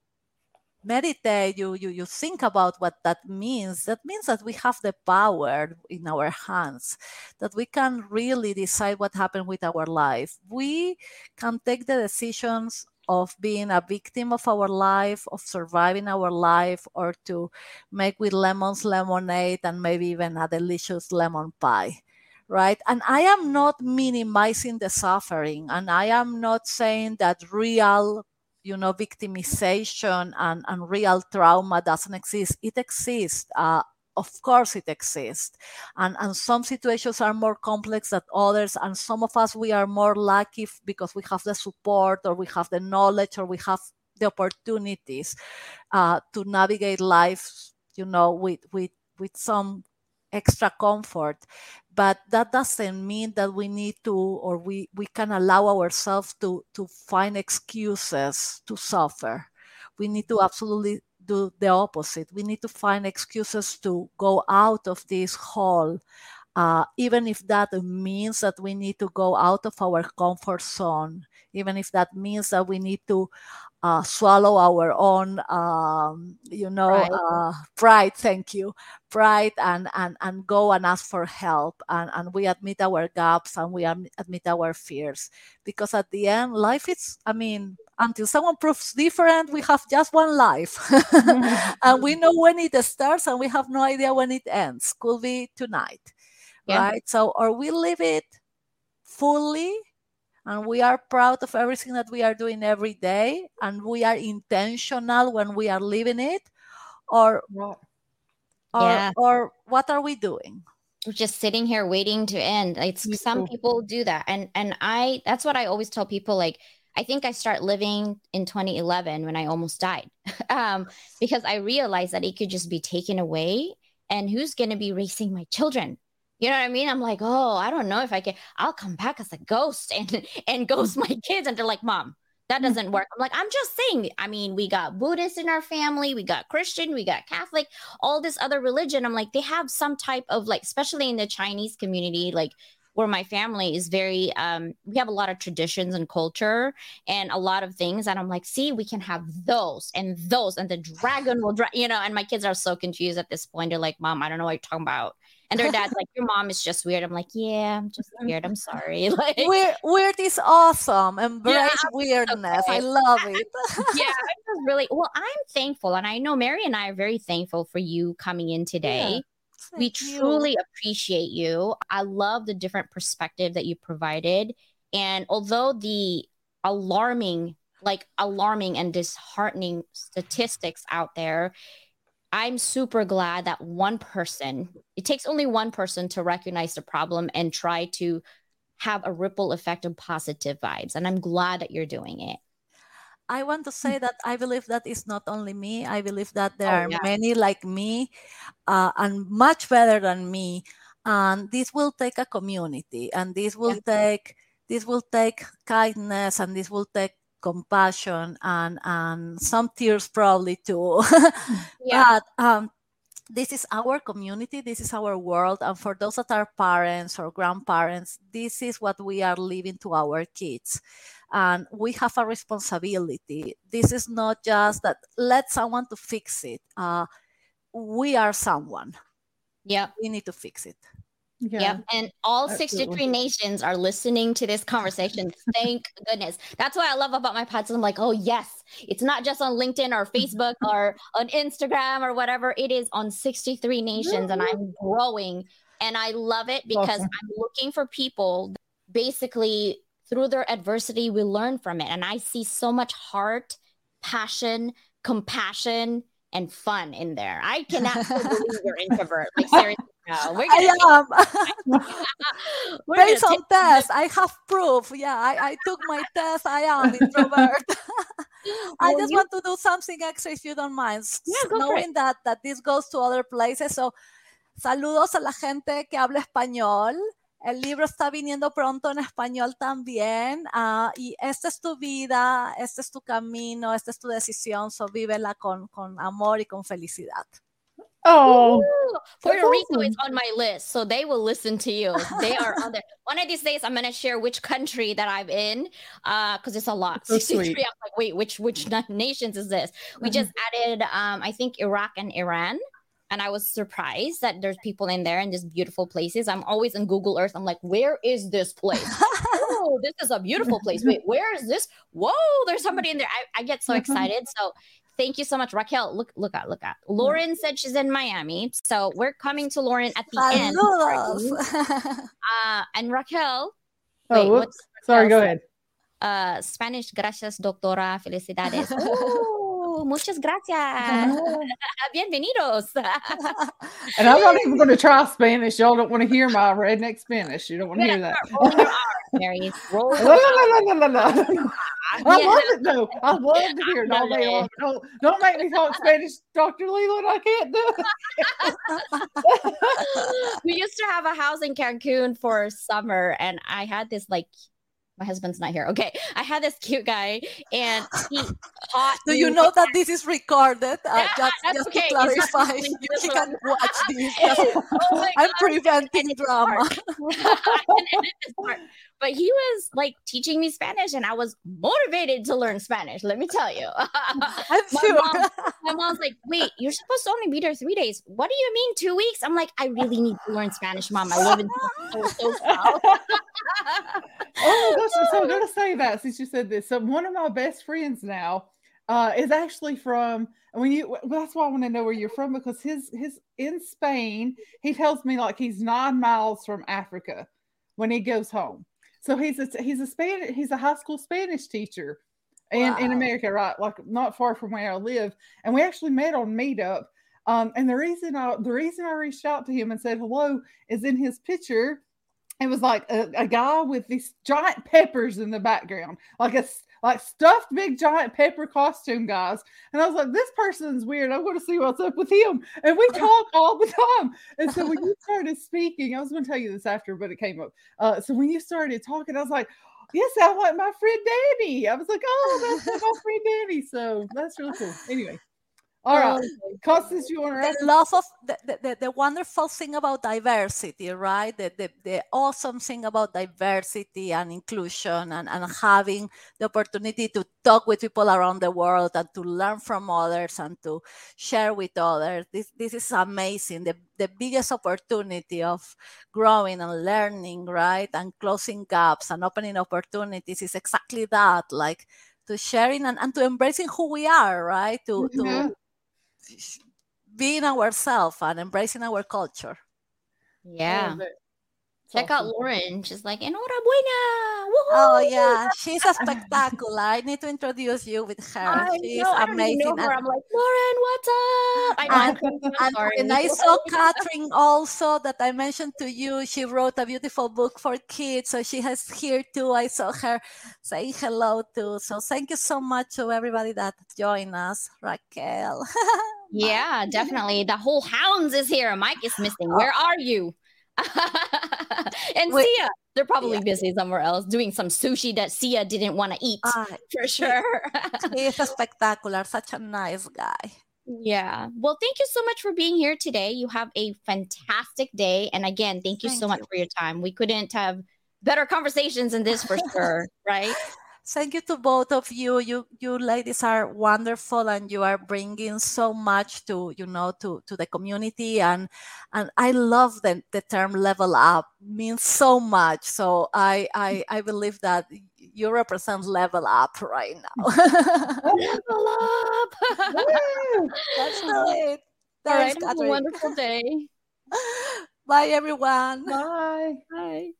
meditate, you, you, you think about what that means, that means that we have the power in our hands, that we can really decide what happened with our life. We can take the decisions of being a victim of our life, of surviving our life, or to make with lemons lemonade and maybe even a delicious lemon pie right? And I am not minimizing the suffering, and I am not saying that real you know, victimization and, and real trauma doesn't exist. It exists. Uh, of course it exists and and some situations are more complex than others and some of us we are more lucky because we have the support or we have the knowledge or we have the opportunities uh, to navigate life you know with with with some extra comfort but that doesn't mean that we need to or we, we can allow ourselves to to find excuses to suffer. We need to absolutely do the opposite. We need to find excuses to go out of this hole uh, even if that means that we need to go out of our comfort zone, even if that means that we need to uh, swallow our own, um, you know, pride. Uh, pride. Thank you, pride, and and and go and ask for help, and and we admit our gaps and we admit our fears, because at the end, life is. I mean, until someone proves different, we have just one life, and we know when it starts, and we have no idea when it ends. Could be tonight yeah. right? So, or we live it fully and we are proud of everything that we are doing every day and we are intentional when we are living it or or, yeah. or what are we doing we're just sitting here waiting to end it's some people do that and and i that's what i always tell people like i think i start living in 2011 when i almost died um because i realized that it could just be taken away and who's going to be raising my children you know what I mean? I'm like, oh, I don't know if I can. I'll come back as a ghost and and ghost my kids, and they're like, mom, that doesn't work. I'm like, I'm just saying. I mean, we got Buddhist in our family, we got Christian, we got Catholic, all this other religion. I'm like, they have some type of like, especially in the Chinese community, like where my family is very um we have a lot of traditions and culture and a lot of things and i'm like see we can have those and those and the dragon will dra-, you know and my kids are so confused at this point they're like mom i don't know what you're talking about and their dad's like, Your mom is just weird. I'm like, Yeah, I'm just weird. I'm sorry. Like weird, weird is awesome. Embrace yeah, weirdness. Okay. I love it. yeah, I'm just really well, I'm thankful. And I know Mary and I are very thankful for you coming in today. Yeah. we you. truly appreciate you. I love the different perspective that you provided. And although the alarming, like alarming and disheartening statistics out there, I'm super glad that one person, it takes only one person to recognize the problem and try to have a ripple effect of positive vibes. And I'm glad that you're doing it. I want to say that I believe that it's not only me. I believe that there oh, are yeah. many like me uh, and much better than me. And this will take a community and this will yeah. take this will take kindness and this will take compassion and and some tears probably too. Yeah. but um, this is our community this is our world and for those that are parents or grandparents this is what we are leaving to our kids. And we have a responsibility. This is not just that let someone to fix it. Uh, we are someone. Yeah. We need to fix it yeah. Yep. And all Absolutely. 63 nations are listening to this conversation. Thank goodness. That's what I love about my podcast. I'm like, oh, yes, it's not just on LinkedIn or mm-hmm. Facebook or on Instagram or whatever. It is on 63 nations and I'm growing. And I love it because awesome. I'm looking for people basically through their adversity, we learn from it. And I see so much heart, passion, compassion, and fun in there. I cannot believe you're introvert. Like seriously. We're I am. Based on test, I have proof. Yeah, I, I took my test. I am introvert. I just you... want to do something extra if you don't mind. Yeah, knowing that that this goes to other places. So, saludos a la gente que habla español. El libro está viniendo pronto en español también. Uh, y esta es tu vida, este es tu camino, esta es tu decisión. So, vívela con, con amor y con felicidad. Oh, Puerto Rico is on my list, so they will listen to you. They are on there. One of these days, I'm gonna share which country that I'm in, uh, because it's a lot. So 63. I'm like, wait, which which nations is this? We just mm-hmm. added, um, I think Iraq and Iran. And I was surprised that there's people in there in these beautiful places. I'm always in Google Earth. I'm like, where is this place? oh, this is a beautiful place. Wait, where is this? Whoa, there's somebody in there. I, I get so mm-hmm. excited. So Thank you so much, Raquel. Look, look at, look at. Lauren said she's in Miami, so we're coming to Lauren at the end. uh, and Raquel. Oh, wait, sorry. Go ahead. Uh, Spanish, gracias, doctora. Felicidades. Ooh, muchas gracias. Bienvenidos. and I'm not even going to try Spanish. Y'all don't want to hear my redneck Spanish. You don't want to hear that. Mary. Roll I yeah. love it though. I love to hear it all day long. Don't, don't make me talk Spanish, Dr. Leland. I can't do it. we used to have a house in Cancun for summer, and I had this like my husband's not here. Okay, I had this cute guy, and he. Do you know that this is recorded? Uh, Yeah, just that's just okay. to clarify, you, it's you not- can watch this. oh I'm God. preventing drama. I can edit this part. But he was like teaching me Spanish, and I was motivated to learn Spanish. Let me tell you. My mom- My mom's like, "Wait, you're supposed to only be there three days. What do you mean two weeks?" I'm like, "I really need to learn Spanish, mom. I live in so, so south." oh my gosh! So I'm gonna say that since you said this. So one of my best friends now uh, is actually from. When you, well, that's why I want to know where you're from because his his in Spain. He tells me like he's nine miles from Africa when he goes home. So he's a he's a Spanish he's a high school Spanish teacher in in America, right? Like not far from where I live. And we actually met on Meetup. Um, and the reason I the reason I reached out to him and said hello is in his picture it was like a, a guy with these giant peppers in the background, like a like stuffed big giant pepper costume guys. And I was like, this person's weird. I'm going to see what's up with him. And we talk all the time. And so when you started speaking, I was going to tell you this after, but it came up. Uh, so when you started talking, I was like, yes, I like my friend Danny. I was like, oh, that's my friend Danny. So that's really cool. Anyway, all right, Constance, you want to the love of the, the, the, wonderful thing about diversity, right? The, the, the awesome thing about diversity and inclusion and, and having the opportunity to talk with people around the world and to learn from others and to share with others. This, this is amazing. The, the biggest opportunity of growing and learning, right? And closing gaps and opening opportunities is exactly that, like to sharing and, and to embracing who we are, right? To, Mhm. to being ourselves and embracing our culture. yeah. Check out. Lauren. She's like, enhorabuena. Woohoo! Oh yeah, she's a spectacular. I need to introduce you with her. I She's know, amazing. Know her. I'm like, Lauren, what's up? I know. And- I'm And sorry. when I saw Catherine also that I mentioned to you, she wrote a beautiful book for kids. So she has here too. I saw her saying hello too. So thank you so much to everybody that joined us, Raquel. Yeah, definitely. The whole hounds is here. Mike is missing. Where are you? and Wait. Sia, they're probably Yeah. busy somewhere else doing some sushi that Sia didn't want to eat Ah, for sure. he is a spectacular, such a nice guy. yeah. Well, thank you so much for being here today. You have a fantastic day. And again, thank you Thank so much you. for your time. We couldn't have better conversations than this for sure, right? Thank you to both of you you you ladies are wonderful and you are bringing so much to you know to to the community and and i love the, the term level up means so much so i i i believe that you represent level up right now Level up. that's it All right. Have a wonderful day. bye everyone Bye. Bye.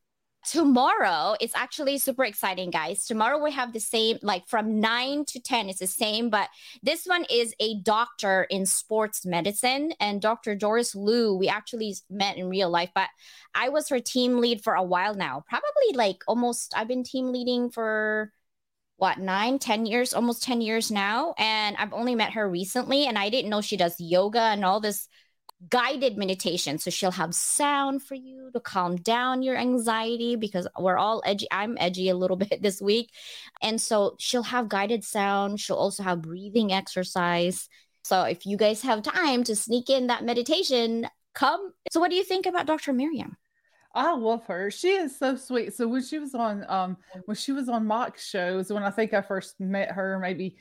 Tomorrow it's actually super exciting, guys. Tomorrow we have the same, like from 9 to 10, it's the same, but this one is a doctor in sports medicine. And Dr. Doris Liu, we actually met in real life, but I was her team lead for a while now. Probably like almost, I've been team leading for what, nine, ten years, almost 10 years now. And I've only met her recently, and I didn't know she does yoga and all this guided meditation. So she'll have sound for you to calm down your anxiety because we're all edgy. I'm edgy a little bit this week. And so she'll have guided sound. She'll also have breathing exercise. So if you guys have time to sneak in that meditation, come. So what do you think about Dr. Miriam? I love her. She is so sweet. So when she was on um when she was on mock shows, when I think I first met her, maybe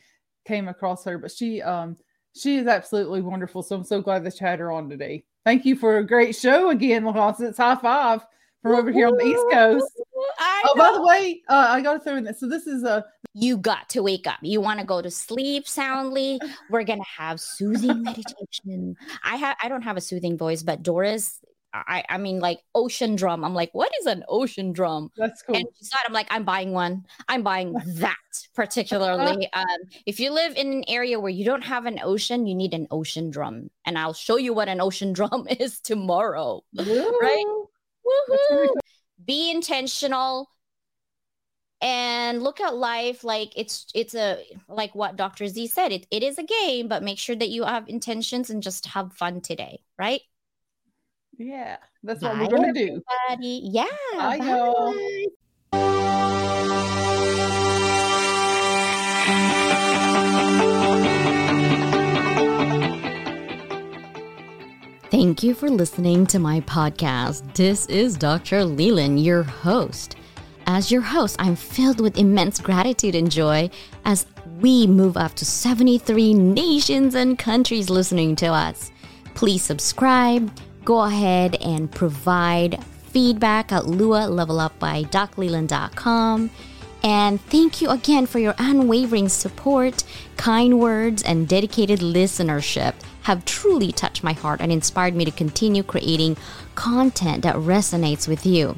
came across her, but she um she is absolutely wonderful. So I'm so glad that you had her on today. Thank you for a great show again, It's High five from over here on the East Coast. Oh, by the way, uh, I got to throw in this. So this is a you got to wake up. You want to go to sleep soundly. We're gonna have soothing meditation. I have I don't have a soothing voice, but Doris, I I mean like ocean drum. I'm like, what is an ocean drum? that's cool. And she said, I'm like, I'm buying one. I'm buying that particularly. Um, if you live in an area where you don't have an ocean, you need an ocean drum. And I'll show you what an ocean drum is tomorrow. right? Woo! That's really Woohoo! Be intentional and look at life like it's it's a like what Dr. Z said. It it is a game, but make sure that you have intentions and just have fun today, right? Yeah, that's what Bye, we're gonna do. Everybody. Yeah. Bye, bye. y'all. Thank you for listening to my podcast. This is Dr. Leland, your host. As your host, I'm filled with immense gratitude and joy as we move up to 73 nations and countries listening to us. Please subscribe, go ahead and provide feedback at Lua Level Up by. And thank you again for your unwavering support, kind words, and dedicated listenership have truly touched my heart and inspired me to continue creating content that resonates with you.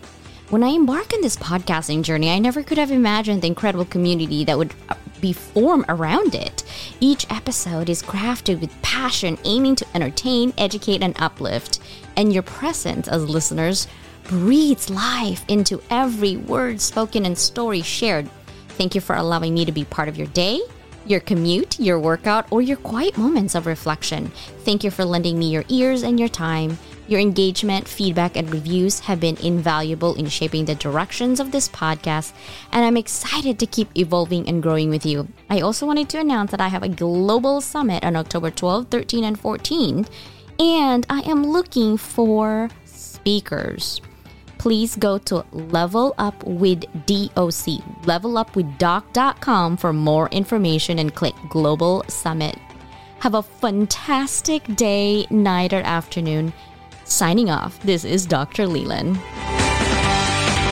When I embarked on this podcasting journey, I never could have imagined the incredible community that would be formed around it. Each episode is crafted with passion, aiming to entertain, educate, and uplift. And your presence as listeners breathes life into every word spoken and story shared. Thank you for allowing me to be part of your day your commute, your workout, or your quiet moments of reflection. Thank you for lending me your ears and your time. Your engagement, feedback, and reviews have been invaluable in shaping the directions of this podcast, and I'm excited to keep evolving and growing with you. I also wanted to announce that I have a global summit on October 12, 13, and 14, and I am looking for speakers please go to Level Up with DOC, levelupwithdoc.com for more information and click Global Summit. Have a fantastic day, night, or afternoon. Signing off, this is Dr. Leland.